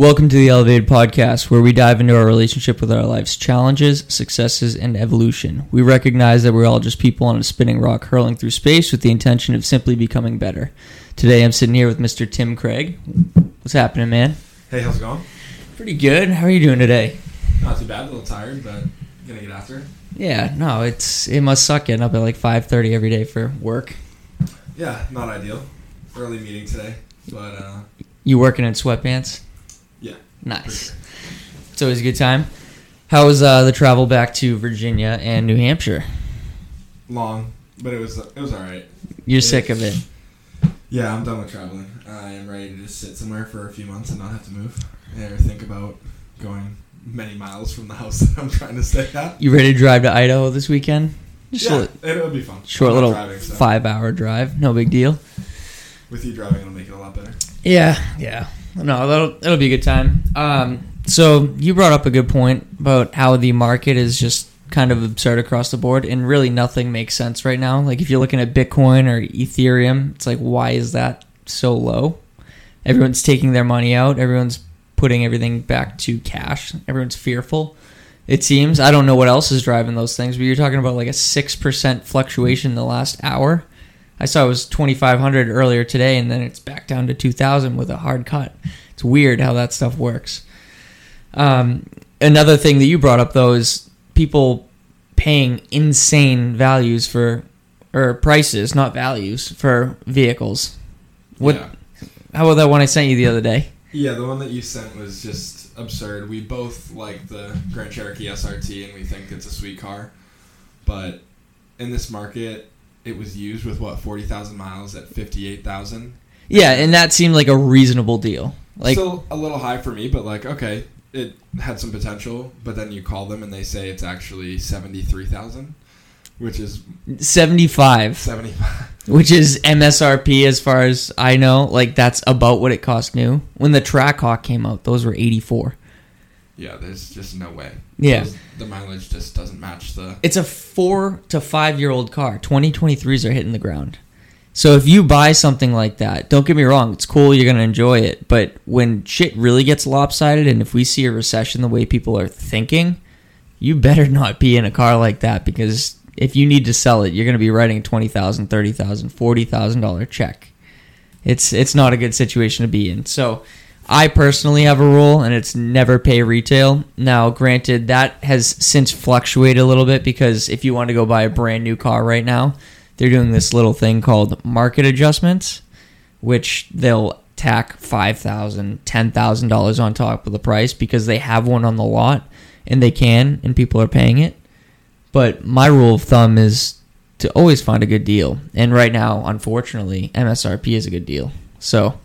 Welcome to the Elevated Podcast, where we dive into our relationship with our life's challenges, successes, and evolution. We recognize that we're all just people on a spinning rock hurling through space with the intention of simply becoming better. Today I'm sitting here with Mr. Tim Craig. What's happening, man? Hey, how's it going? Pretty good. How are you doing today? Not too bad. A little tired, but gonna get after it. Yeah, no, it's it must suck getting up at like 5:30 every day for work. Yeah, not ideal. Early meeting today, but uh, You working in sweatpants? Nice. It's always a good time. How was uh, the travel back to Virginia and New Hampshire? long, but it was it was all right. You're It- sick of it. Yeah, I'm done with traveling. I am ready to just sit somewhere for a few months and not have to move or think about going many miles from the house that I'm trying to stay at. You ready to drive to Idaho this weekend? Just yeah, li- it'll be fun. short little driving, so five hour drive. No big deal. With you driving, it'll make it a lot better. Yeah, yeah. No, that'll that'll be a good time. Um, so you brought up a good point about how the market is just kind of absurd across the board, and really nothing makes sense right now. Like if you're looking at Bitcoin or Ethereum, it's like why is that so low? Everyone's taking their money out. Everyone's putting everything back to cash. Everyone's fearful. It seems. I don't know what else is driving those things, but you're talking about like a six percent fluctuation in the last hour. I saw it was 2,500 earlier today, and then it's back down to 2,000 with a hard cut. It's weird how that stuff works. Um, another thing that you brought up though is people paying insane values for or prices, not values, for vehicles. What? Yeah. How about that one I sent you the other day? Yeah, the one that you sent was just absurd. We both like the Grand Cherokee SRT and we think it's a sweet car. But in this market, it was used with what, 40,000 miles at 58,000? Yeah, and that seemed like a reasonable deal. Like Still a little high for me, but like, okay, it had some potential. But then you call them and they say it's actually 73,000, which is 75, 75. which is MSRP as far as I know. Like that's about what it cost new. When the Trackhawk came out, those were 84. Yeah, there's just no way. Yeah. The mileage just doesn't match the. It's a four to five year old car. 2023s are hitting the ground. So if you buy something like that, don't get me wrong, it's cool, you're going to enjoy it. But when shit really gets lopsided and if we see a recession the way people are thinking, you better not be in a car like that because if you need to sell it, you're going to be writing a $20,000, $30,000, $40,000 check. It's it's not a good situation to be in. So I personally have a rule, and it's never pay retail. Now, granted, that has since fluctuated a little bit because if you want to go buy a brand new car right now, they're doing this little thing called market adjustments, which they'll tack five thousand, ten thousand dollars on top of the price because they have one on the lot and they can, and people are paying it. But my rule of thumb is to always find a good deal. And right now, unfortunately, MSRP is a good deal. So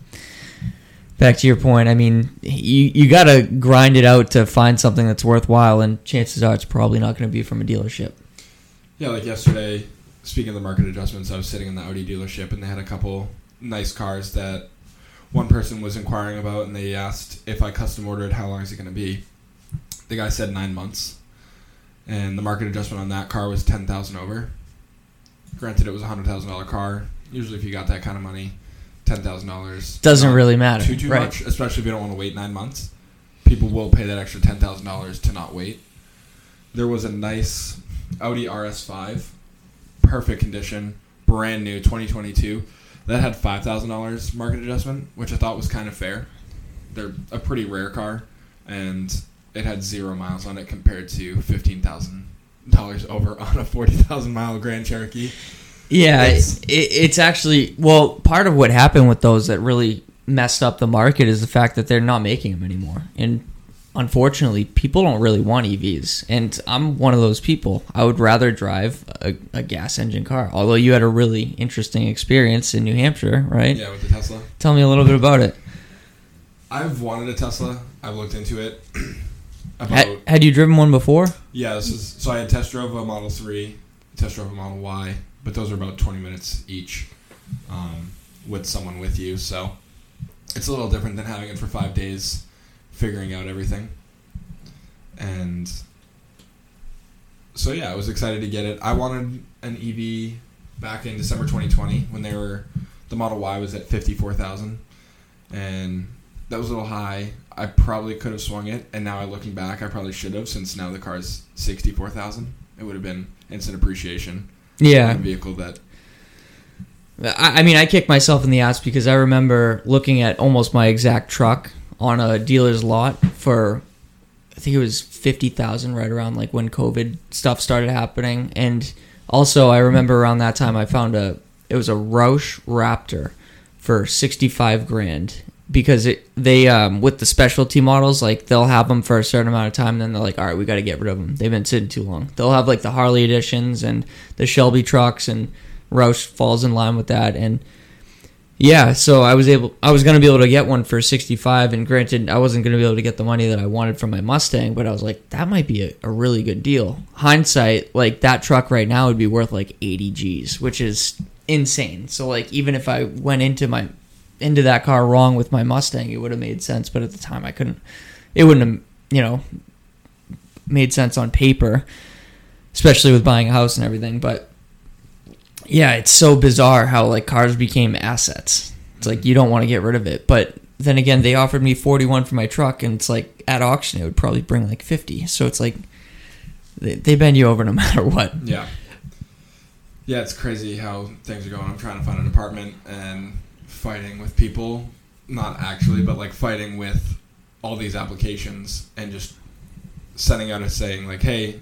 back to your point, I mean, you you got to grind it out to find something that's worthwhile and chances are it's probably not going to be from a dealership. Yeah, like yesterday, speaking of the market adjustments, I was sitting in the Audi dealership and they had a couple nice cars that one person was inquiring about and they asked if I custom ordered, how long is it going to be? The guy said nine months. And the market adjustment on that car was 10000 over. Granted, it was a $100,000 car. Usually, if you got that kind of money, $10,000 Doesn't not really matter, Too, too right. much, especially if you don't want to wait nine months. People will pay that extra $10,000 to not wait. There was a nice Audi RS5, perfect condition, brand new, 2022. That had five thousand dollars market adjustment, which I thought was kind of fair. They're a pretty rare car, and it had zero miles on it compared to fifteen thousand dollars over on a forty thousand mile Grand Cherokee. Yeah, It's- it, it's actually well, part of what happened with those that really messed up the market is the fact that they're not making them anymore. And unfortunately, people don't really want EVs. And I'm one of those people. I would rather drive a, a gas engine car. Although you had a really interesting experience in New Hampshire, right? Yeah, with the Tesla. Tell me a little bit about it. I've wanted a Tesla. I've looked into it. about Had, you driven one before? yeah, this is so I had test drove a Model Three, test drove a Model Y, but those are about twenty minutes each, um, with someone with you. So it's a little different than having it for five days, figuring out everything. And so yeah, I was excited to get it. I wanted an EV back in December 2020 when they were the Model Y was at 54,000 and that was a little high. I probably could have swung it, and now looking back, I probably should have since now the sixty four thousand. It would have been instant appreciation. Yeah. vehicle that I, I mean, I kicked myself in the ass because I remember looking at almost my exact truck on a dealer's lot for, I think it was fifty thousand, right around like when COVID stuff started happening, and also I remember around that time I found a it was a Roush Raptor for sixty five grand because it they um with the specialty models like they'll have them for a certain amount of time then they're like all right we got to get rid of them they've been sitting too long. They'll have like the Harley editions and the Shelby trucks and Roush falls in line with that and yeah so I was able I was going to be able to get one for 65 and granted I wasn't going to be able to get the money that I wanted from my Mustang but I was like that might be a, a really good deal. Hindsight like that truck right now would be worth like 80 G's which is insane. So like even if I went into my into that car wrong with my Mustang, it would have made sense. But at the time, I couldn't. It wouldn't have, you know, made sense on paper, especially with buying a house and everything. But yeah, it's so bizarre how like cars became assets. It's like you don't want to get rid of it, but then again, they offered me forty one for my truck, and it's like at auction it would probably bring like fifty. So it's like they, they bend you over no matter what. Yeah. Yeah, it's crazy how things are going. I'm trying to find an apartment and fighting with people, not actually, but like fighting with all these applications and just sending out a saying like, "Hey,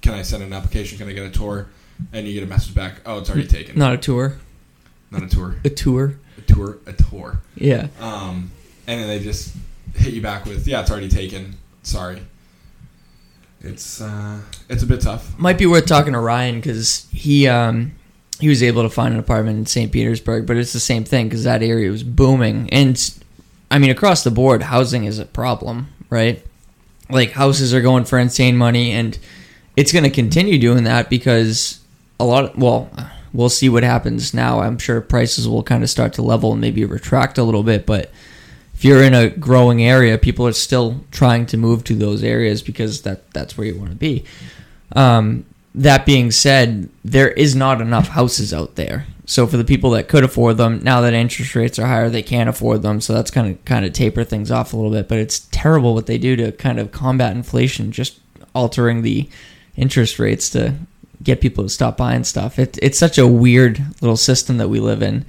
can I send an application? Can I get a tour?" And you get a message back, "Oh, it's already taken." Not a tour, Not a tour. a tour. A tour. A tour. Yeah. Um, and then they just hit you back with, "Yeah, it's already taken. Sorry." It's uh, it's a bit tough. might be worth talking to Ryan because he um he was able to find an apartment in St. Petersburg, but it's the same thing because that area was booming, and I mean across the board, housing is a problem, right? Like houses are going for insane money, and it's going to continue doing that because a lot. Of, well, we'll see what happens now. I'm sure prices will kind of start to level and maybe retract a little bit, but if you're in a growing area, people are still trying to move to those areas because that that's where you want to be. Um, that being said, there is not enough houses out there. So for the people that could afford them, now that interest rates are higher, they can't afford them. So that's kind of kind of taper things off a little bit. But it's terrible what they do to kind of combat inflation, just altering the interest rates to get people to stop buying stuff. It, it's such a weird little system that we live in.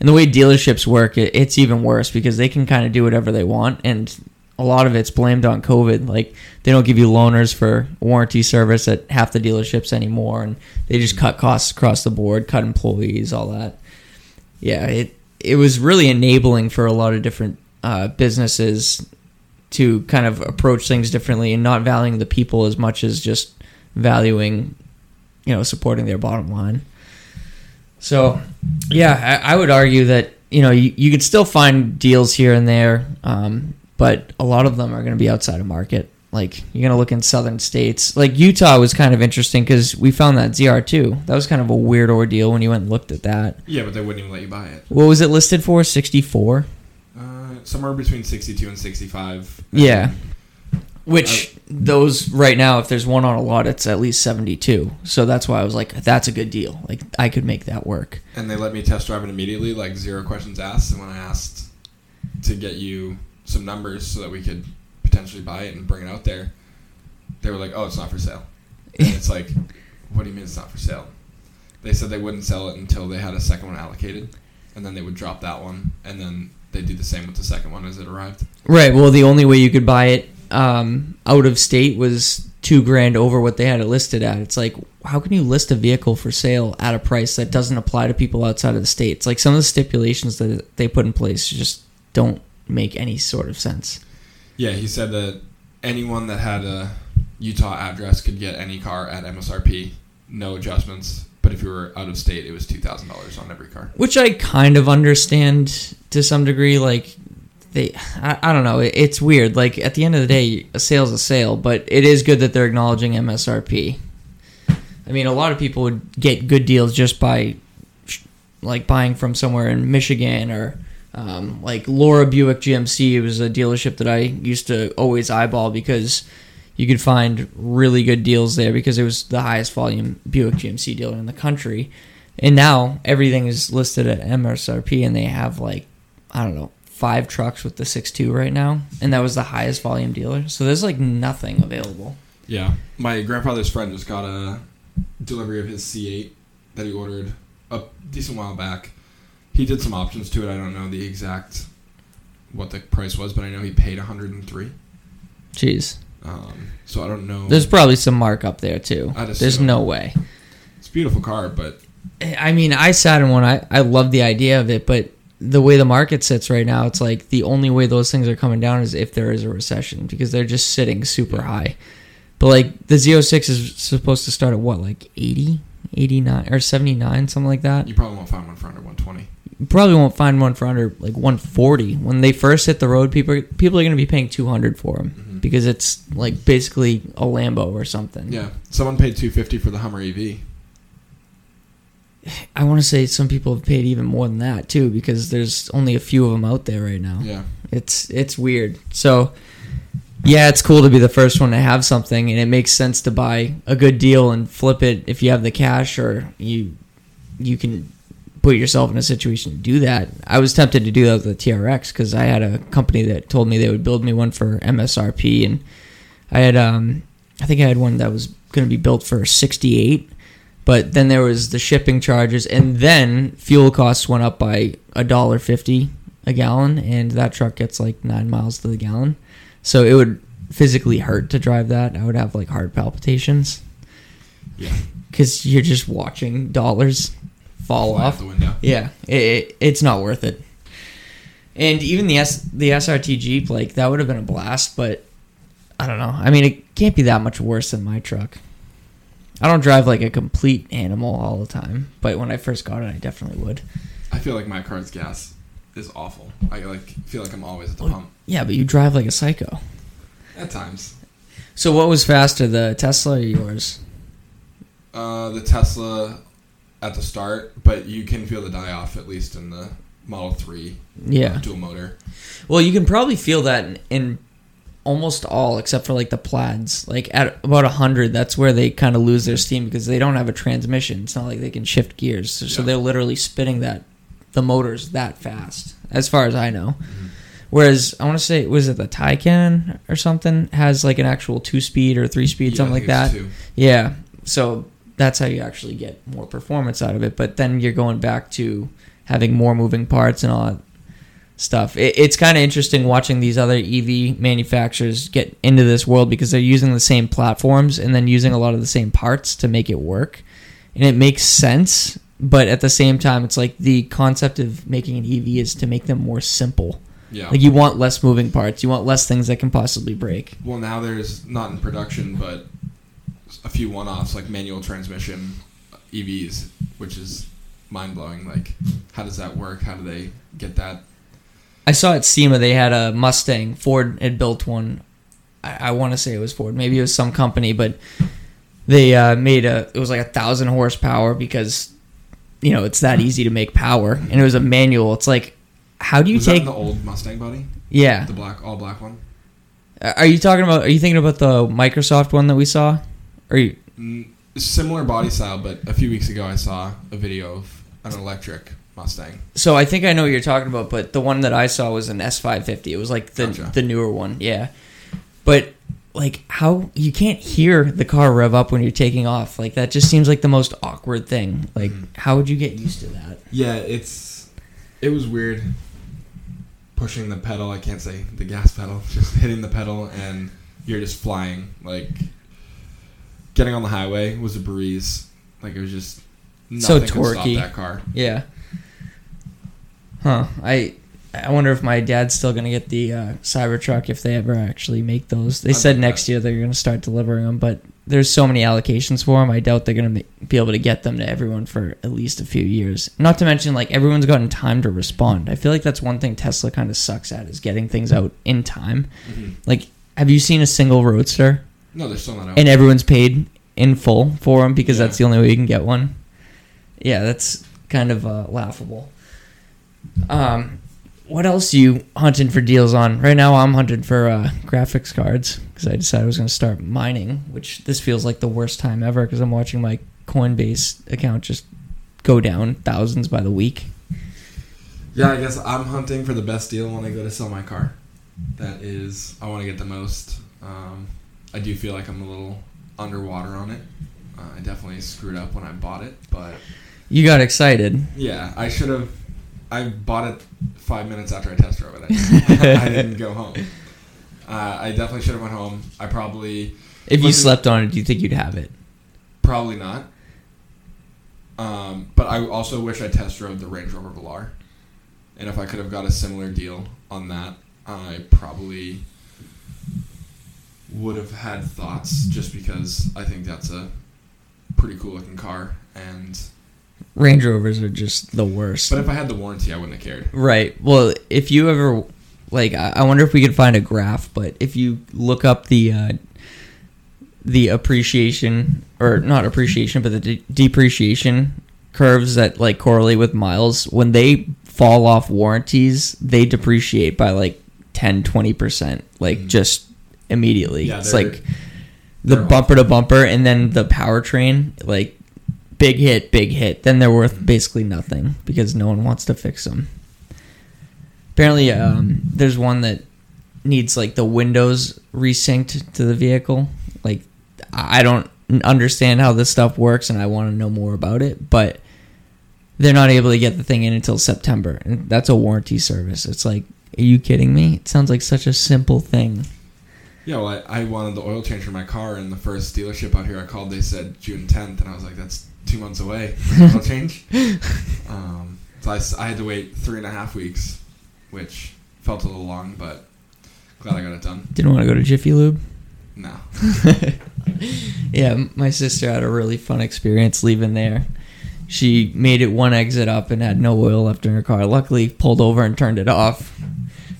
And the way dealerships work, it, it's even worse because they can kind of do whatever they want, and a lot of it's blamed on COVID. Like they don't give you loaners for warranty service at half the dealerships anymore, and they just cut costs across the board, cut employees, all that. Yeah, it it was really enabling for a lot of different uh, businesses to kind of approach things differently and not valuing the people as much as just valuing, you know, supporting their bottom line. So, yeah, I, I would argue that you know you, you could still find deals here and there, um, but a lot of them are going to be outside of market. Like you're going to look in southern states. Like Utah was kind of interesting because we found that ZR2. That was kind of a weird ordeal when you went and looked at that. Yeah, but they wouldn't even let you buy it. What was it listed for? 64. Uh, somewhere between 62 and 65. Yeah. Which those right now, if there's one on a lot, it's at least 72. So that's why I was like, that's a good deal. Like I could make that work. And they let me test drive it immediately, like zero questions asked. And when I asked to get you some numbers so that we could potentially buy it and bring it out there, they were like, "Oh, it's not for sale." And it's like, "What do you mean it's not for sale?" They said they wouldn't sell it until they had a second one allocated, and then they would drop that one, and then they do the same with the second one as it arrived. Right. Well, the only way you could buy it um, out of state was two grand over what they had it listed at. It's like, how can you list a vehicle for sale at a price that doesn't apply to people outside of the state? It's like some of the stipulations that they put in place just don't make any sort of sense. Yeah, he said that anyone that had a Utah address could get any car at MSRP, no adjustments. But if you were out of state, it was two thousand dollars on every car. Which I kind of understand to some degree. Like they, I, I don't know. It, it's weird. Like at the end of the day, a sale's a sale, but it is good that they're acknowledging MSRP. I mean, a lot of people would get good deals just by like buying from somewhere in Michigan or um, like Laura Buick GMC. Was a dealership that I used to always eyeball because you could find really good deals there because it was the highest volume Buick GMC dealer in the country. And now everything is listed at MSRP and they have like, I don't know, five trucks with the 6.2 right now, and that was the highest volume dealer. So there's like nothing available. Yeah, my grandfather's friend just got a delivery of his C8 that he ordered a decent while back. He did some options to it. I don't know the exact what the price was, but I know he paid 103. Jeez. Um, so I don't know. There's probably some markup there too. There's no way. it's a beautiful car, but I mean, I sat in one. I, I love the idea of it, but the way the market sits right now, it's like the only way those things are coming down is if there is a recession because they're just sitting super high. But like the Z06 is supposed to start at what, like 80, 89, or 79, something like that. you probably won't find one for under 120. Probably won't find one for under like 140. When they first hit the road, people people are going to be paying 200 for them Mhm. because it's like basically a Lambo or something. Yeah, someone paid 250 for the Hummer EV. I want to say some people have paid even more than that too because there's only a few of them out there right now. Yeah, It's it's weird. So yeah, it's cool to be the first one to have something and it makes sense to buy a good deal and flip it if you have the cash or you you can put yourself in a situation to do that. I was tempted to do that with the TRX cuz I had a company that told me they would build me one for MSRP and I had um I think I had one that was going to be built for 68 but then there was the shipping charges and then fuel costs went up by a dollar 50 a gallon and that truck gets like 9 miles to the gallon so it would physically hurt to drive that i would have like heart palpitations yeah. because you're just watching dollars fall Fly off the window. yeah it, it, it's not worth it and even the S, the srt jeep like that would have been a blast but i don't know i mean it can't be that much worse than my truck i don't drive like a complete animal all the time but when i first got it i definitely would I feel like my car's gas is awful. I like feel like I'm always at the Oh. pump yeah but you drive like a psycho at times. so what was faster the tesla or yours Uh, the Tesla at the start, but you can feel the die off at least in the Model Three uh, yeah dual motor. Well, you can probably feel that in, in almost all, except for like the plaids. Like at about hundred, that's where they kind of lose their steam because they don't have a transmission. It's not like they can shift gears, so, so they're literally spinning that the motors that fast, as far as I know. Mm-hmm. Whereas I want to say, was it the Taycan or something has like an actual two speed or three speed, Yeah, something like that. Yeah. So that's how you actually get more performance out of it. But then you're going back to having more moving parts and all that stuff. It, it's kind of interesting watching these other EV manufacturers get into this world because they're using the same platforms and then using a lot of the same parts to make it work. And it makes sense. But at the same time, it's like the concept of making an EV is to make them more simple. Yeah. Like you want less moving parts. You want less things that can possibly break. well, now there's not in production, but a few one-offs like manual transmission EVs, which is mind blowing. Like, how does that work? How do they get that? I saw at SEMA they had a Mustang. Ford had built one. I, I want to say it was Ford. Maybe it was some company, but they uh, made a. It was like a thousand horsepower because you know it's that easy to make power, and it was a manual. It's like, how do you was take? the old Mustang body? yeah, The black, all black one. are you talking about? Are you thinking about the Microsoft one that we saw? Or you, Mm, Similar body style, but a few weeks ago I saw a video of an electric Mustang. So I think I know what you're talking about, but the one that I saw was an S550. It was like the Gotcha. the newer one, yeah. But like how you can't hear the car rev up when you're taking off. Like that just seems like the most awkward thing. Like Mhm. how would you get used to that? Yeah, it's it was weird pushing the pedal. I can't say the gas pedal, just hitting the pedal, and you're just flying. Like getting on the highway was a breeze. Like it was just So torquey. That car. Yeah. Huh. I I wonder if my dad's still gonna get the uh, Cybertruck if they ever actually make those. They I said next that. year they're gonna start delivering them, but there's so many allocations for them. I doubt they're gonna be able to get them to everyone for at least a few years. Not to mention, like everyone's gotten time to respond. I feel like that's one thing Tesla kind of sucks at is getting things out in time. Like, have you seen a single Roadster? No, they're still not out. and everyone's paid in full for them because Yeah. that's the only way you can get one. Yeah, that's kind of uh, laughable. Um, what else are you hunting for deals on? Right now, I'm hunting for uh, graphics cards because I decided I was going to start mining, which this feels like the worst time ever because I'm watching my Coinbase account just go down thousands by the week. Yeah, I guess I'm hunting for the best deal when I go to sell my car. That is, I want to get the most. Um, I do feel like I'm a little underwater on it. Uh, I definitely screwed up when I bought it, but You got excited. yeah, I should have. I bought it five minutes after I test drove it. I didn't go home. Uh, I definitely should have went home. I probably, If you slept on it, do you think you'd have it? probably not. Um, but I also wish I test drove the Range Rover Velar, and if I could have got a similar deal on that, I probably would have had thoughts. Just because I think that's a pretty cool looking car, and Range Rovers are just the worst. but if I had the warranty, I wouldn't have cared. Right. Well, if you ever like, I wonder if we could find a graph. But if you look up the uh, the appreciation or not appreciation, but the de- depreciation curves that like correlate with miles, when they fall off warranties, they depreciate by like 10 20 percent, like Mhm. just immediately. Yeah, it's like the bumper to bumper, and then the powertrain, like big hit, big hit. Then they're worth basically nothing because no one wants to fix them. Apparently, um, there's one that needs like the windows resynced to the vehicle. Like, I don't understand how this stuff works, and I want to know more about it, but they're not able to get the thing in until September, and that's a warranty service. It's like, are you kidding me? It sounds like such a simple thing. Yeah, well, I, I wanted the oil change for my car, and the first dealership out here I called, they said June 10th, and I was like, that's two months away. oil change. Um, so I had to wait three and a half weeks, which felt a little long, but glad I got it done. Didn't want to go to Jiffy Lube. No. yeah, my sister had a really fun experience leaving there. She made it one exit up and had no oil left in her car. Luckily, pulled over and turned it off.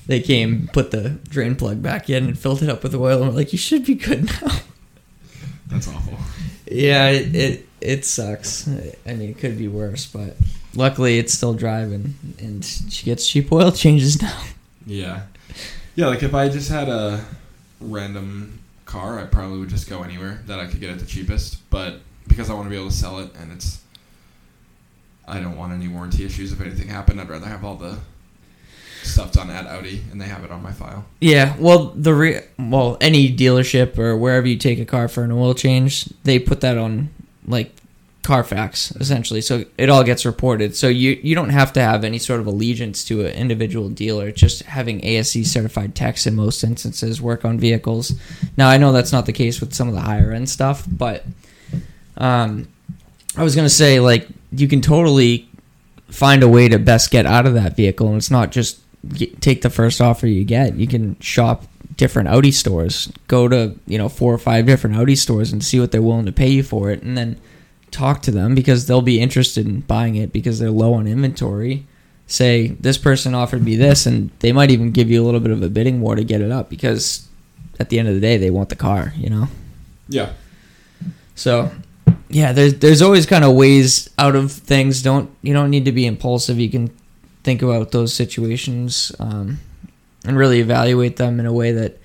They came, put the drain plug back in, and filled it up with oil. And we're like, "You should be good now." That's awful. yeah, it it, it sucks. I mean, it could be worse, but luckily, it's still driving, and she gets cheap oil changes now. Yeah. Yeah, like if I just had a random car, I probably would just go anywhere that I could get it the cheapest. But because I want to be able to sell it and it's. I don't want any warranty issues if anything happened. I'd rather have all the stuff done at Audi and they have it on my file. Yeah, well, the re- well, any dealership or wherever you take a car for an oil change, they put that on like Carfax essentially, so it all gets reported. So you you don't have to have any sort of allegiance to an individual dealer. Just having ASE certified techs in most instances work on vehicles. Now I know that's not the case with some of the higher end stuff, but um, I was gonna say like you can totally find a way to best get out of that vehicle, and it's not just get, take the first offer you get. You can shop different Audi stores, go to you know four or five different Audi stores, and see what they're willing to pay you for it, and then talk to them because they'll be interested in buying it because they're low on inventory. Say this person offered me this, and they might even give you a little bit of a bidding war to get it up because at the end of the day, they want the car. You know. Yeah. So, yeah, there's there's always kind of ways out of things. Don't you don't need to be impulsive. You can think about those situations um, and really evaluate them in a way that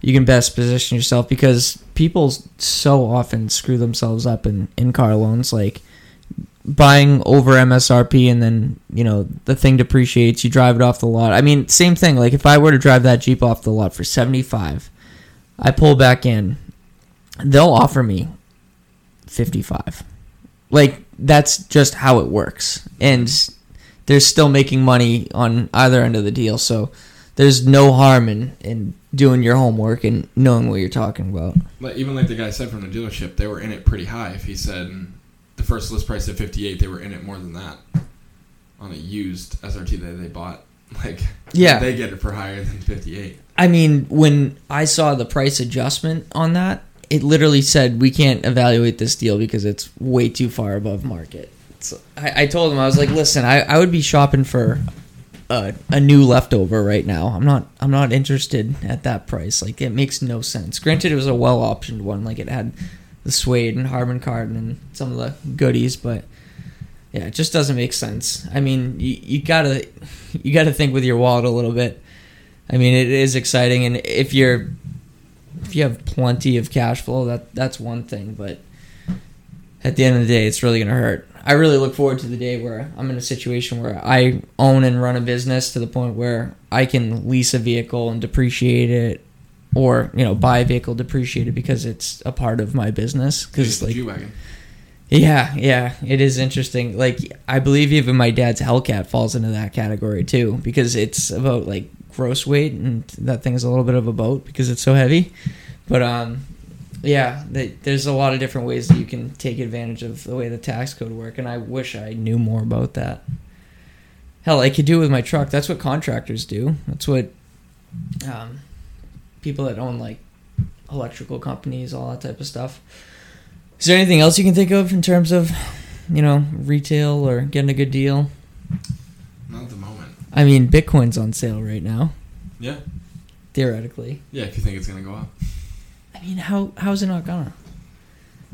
you can best position yourself because people so often screw themselves up in in car loans like buying over MSRP and then you know the thing depreciates you drive it off the lot. I mean same thing like if I were to drive that Jeep off the lot for 75 I pull back in they'll offer me 55 like that's just how it works. And they're still making money on either end of the deal so there's no harm in, in doing your homework and knowing what you're talking about Like even like the guy said from the dealership, they were in it pretty high. If he said the first list price at fifty eight, they were in it more than that on a used SRT that they bought. Like Yeah. they get it for higher than fifty eight. I mean, when I saw the price adjustment on that, it literally said we can't evaluate this deal because it's way too far above market. So I, I told him I was like, listen, I, I would be shopping for a, a new leftover right now. I'm not I'm not interested at that price. Like it makes no sense. Granted, it was a well optioned one. Like it had the suede and Harman Kardon and some of the goodies, but yeah, it just doesn't make sense. I mean, you, you gotta you gotta think with your wallet a little bit. I mean, it is exciting, and if you're if you have plenty of cash flow, that that's one thing. But at the end of the day, it's really gonna hurt. I really look forward to the day where I'm in a situation where I own and run a business to the point where I can lease a vehicle and depreciate it, or you know buy a vehicle depreciated because it's a part of my business. Because like yeah, yeah, it is interesting. Like I believe even my dad's Hellcat falls into that category too because it's about like gross weight and that thing's a little bit of a boat because it's so heavy. But um yeah, they, there's a lot of different ways that you can take advantage of the way the tax code work and I wish I knew more about that. Hell, I could do it with my truck. That's what contractors do. That's what um people that own like electrical companies, all that type of stuff. Is there anything else you can think of in terms of, you know, retail or getting a good deal? Not at the moment. I mean, Bitcoin's on sale right now, Yeah. theoretically. Yeah, if you think it's gonna go up. I mean, how how's it not gonna?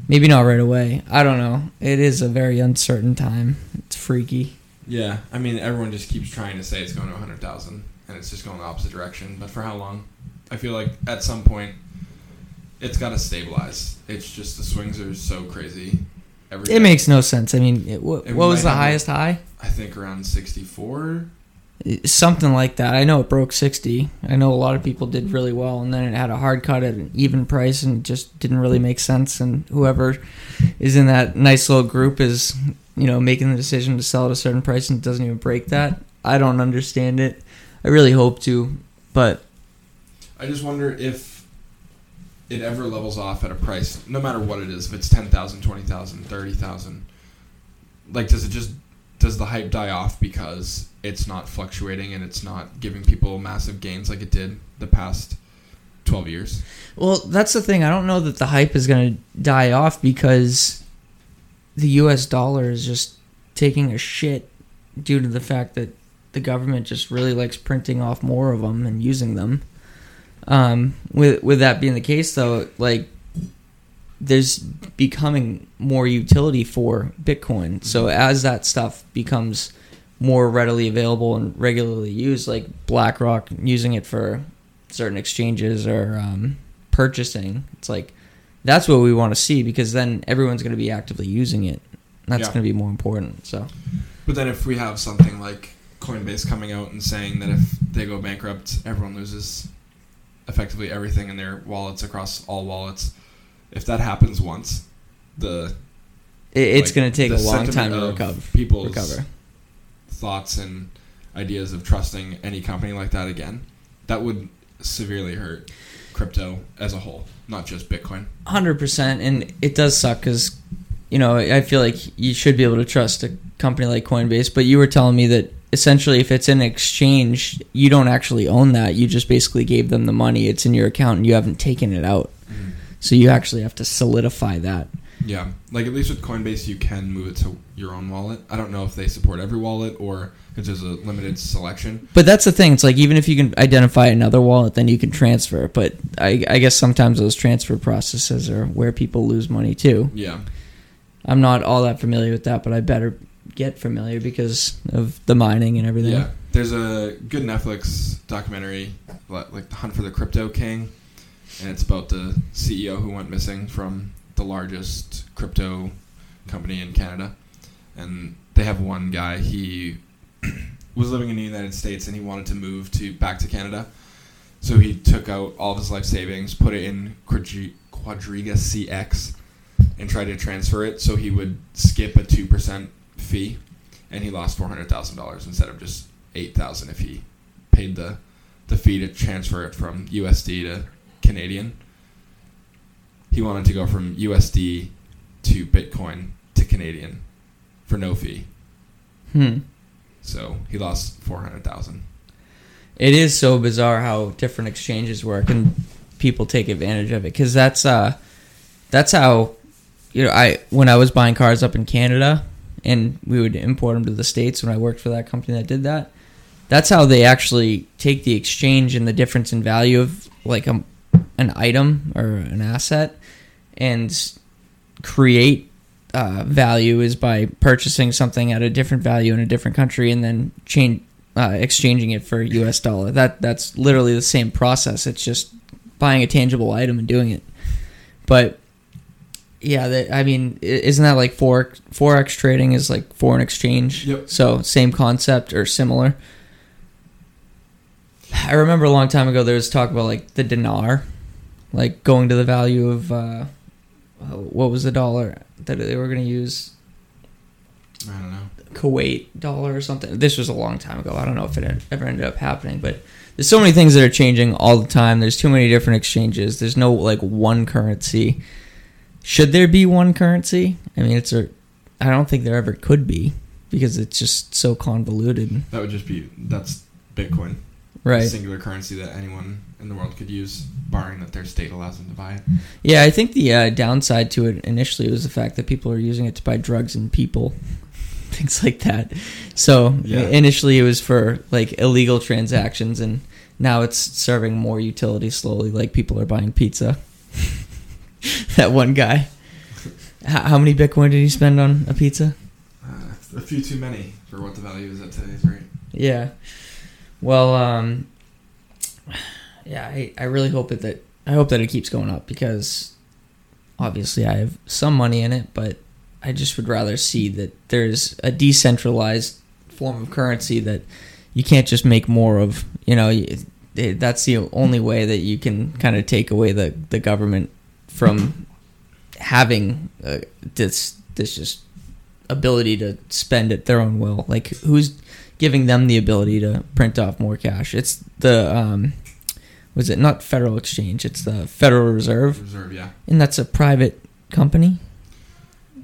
Maybe not right away. I don't know. It is a very uncertain time. It's freaky. Yeah, I mean everyone just keeps trying to say it's going to 100,000 and it's just going the opposite direction, but for how long? I feel like at some point it's got to stabilize. It's just the swings are so crazy. Every It day. makes no sense. I mean, it, what, what was the have a- highest high? I think around 64. Something like that. I know it broke 60. I know a lot of people did really well, and then it had a hard cut at an even price and just didn't really make sense. And whoever is in that nice little group is, you know, making the decision to sell at a certain price and it doesn't even break that. I don't understand it. I really hope to, but I just wonder if it ever levels off at a price, no matter what it is, if it's 10,000, 20,000, 30,000. Like, does it just, does the hype die off because it's not fluctuating and it's not giving people massive gains like it did the past 12 years? Well, that's the thing. I don't know that the hype is going to die off because the U.S. dollar is just taking a shit due to the fact that the government just really likes printing off more of them and using them. Um, with with that being the case, though, like there's becoming more utility for Bitcoin. So as that stuff becomes more readily available and regularly used, like BlackRock using it for certain exchanges or um, purchasing, it's like that's what we want to see because then everyone's going to be actively using it. That's Yeah. going to be more important. So But then if we have something like Coinbase coming out and saying that if they go bankrupt, everyone loses effectively everything in their wallets across all wallets. If that happens once, the it, it's like, going to take a long time to recover. People's Recover. thoughts and ideas of trusting any company like that again, that would severely hurt crypto as a whole, not just Bitcoin. Hundred percent, and it does suck because you know I feel like you should be able to trust a company like Coinbase, but you were telling me that essentially if it's an exchange, you don't actually own that. You just basically gave them the money. It's in your account, and you haven't taken it out. So you actually have to solidify that. Yeah, like at least with Coinbase, you can move it to your own wallet. I don't know if they support every wallet or if there's a limited selection. But that's the thing. It's like even if you can identify another wallet, then you can transfer. But I, I guess sometimes those transfer processes are where people lose money too. Yeah, I'm not all that familiar with that, but I better get familiar because of the mining and everything. yeah. There's a good Netflix documentary, like The Hunt for the Crypto King, and it's about the CEO who went missing from the largest crypto company in Canada. And they have one guy. He was living in the United States and he wanted to move to back to Canada. So he took out all of his life savings, put it in Quadri- Quadriga CX, and tried to transfer it so he would skip a two percent fee, and he lost four hundred thousand dollars instead of just eight thousand if he paid the the fee to transfer it from USD to Canadian. He wanted to go from USD to Bitcoin to Canadian for no fee, Hmm. so he lost four hundred thousand. It is so bizarre how different exchanges work and people take advantage of it because that's uh that's how you know I when I was buying cars up in Canada and we would import them to the states when I worked for that company that did that. That's how they actually take the exchange and the difference in value of like a, an item or an asset and create uh, value is by purchasing something at a different value in a different country and then change uh, exchanging it for U.S. dollar. That that's literally the same process. It's just buying a tangible item and doing it. But Yeah, that I mean, isn't that like forex forex trading is like foreign exchange? Yep. So same concept or similar. I remember a long time ago there was talk about like the dinar, like going to the value of uh, what was the dollar that they were going to use I don't know. Kuwait dollar or something. This was a long time ago. I don't know if it ever ended up happening, but there's so many things that are changing all the time. There's too many different exchanges. There's no like one currency. Should there be one currency? I mean, it's a. I don't think there ever could be because it's just so convoluted. That would just be that's Bitcoin, Right. singular currency that anyone in the world could use, barring that their state allows them to buy it. Yeah, I think the uh, downside to it initially was the fact that people are using it to buy drugs and people, things like that. So Yeah. initially it was for like illegal transactions, and now it's serving more utility slowly. Like people are buying pizza. that one guy. How, how many Bitcoin did he spend on a pizza? Uh, a few too many for what the value is at today's rate. Yeah. Well, um, yeah, I, I really hope that, that I hope that it keeps going up because obviously I have some money in it, but I just would rather see that there's a decentralized form of currency that you can't just make more of. You know, you- it, that's the only way that you can kind of take away the, the government from having uh, this this just ability to spend at their own will. Like who's giving them the ability to print off more cash? It's the um, was it not Federal Exchange? It's the Federal Reserve, Reserve, yeah. and that's a private company.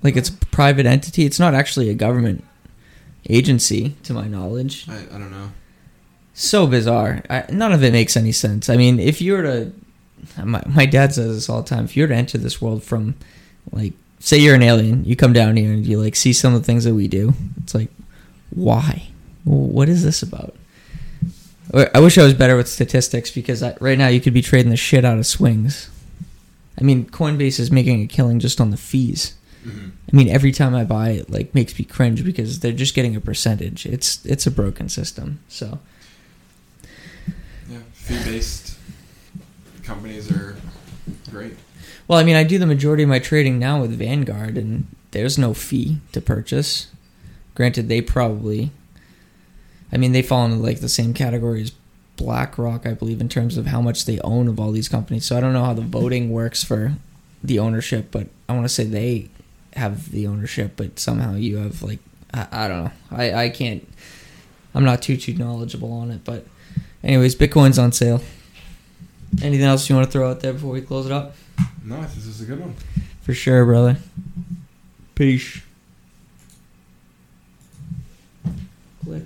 Like it's a private entity. It's not actually a government agency, to my knowledge. I, I don't know. So bizarre. I, none of it makes any sense. I mean, if you were to, my, my dad says this all the time. If you were to enter this world from, like, say you're an alien, you come down here and you like see some of the things that we do. It's like, why? What is this about? I wish I was better with statistics because I, right now you could be trading the shit out of swings. I mean, Coinbase is making a killing just on the fees. hmm I mean, every time I buy it, like makes me cringe because they're just getting a percentage. It's it's a broken system. So. Yeah, fee-based companies are great. Well, I mean, I do the majority of my trading now with Vanguard, and there's no fee to purchase. Granted, they probably, I mean, they fall into like the same category as BlackRock, I believe, in terms of how much they own of all these companies. So I don't know how the voting works for the ownership, but I want to say they have the ownership, but somehow you have like, I, I don't know. I, I can't, I'm not too, too knowledgeable on it, but anyways, Bitcoin's on sale. Anything else you want to throw out there before we close it up? No, I this is a good one. For sure, brother. Peace. Click.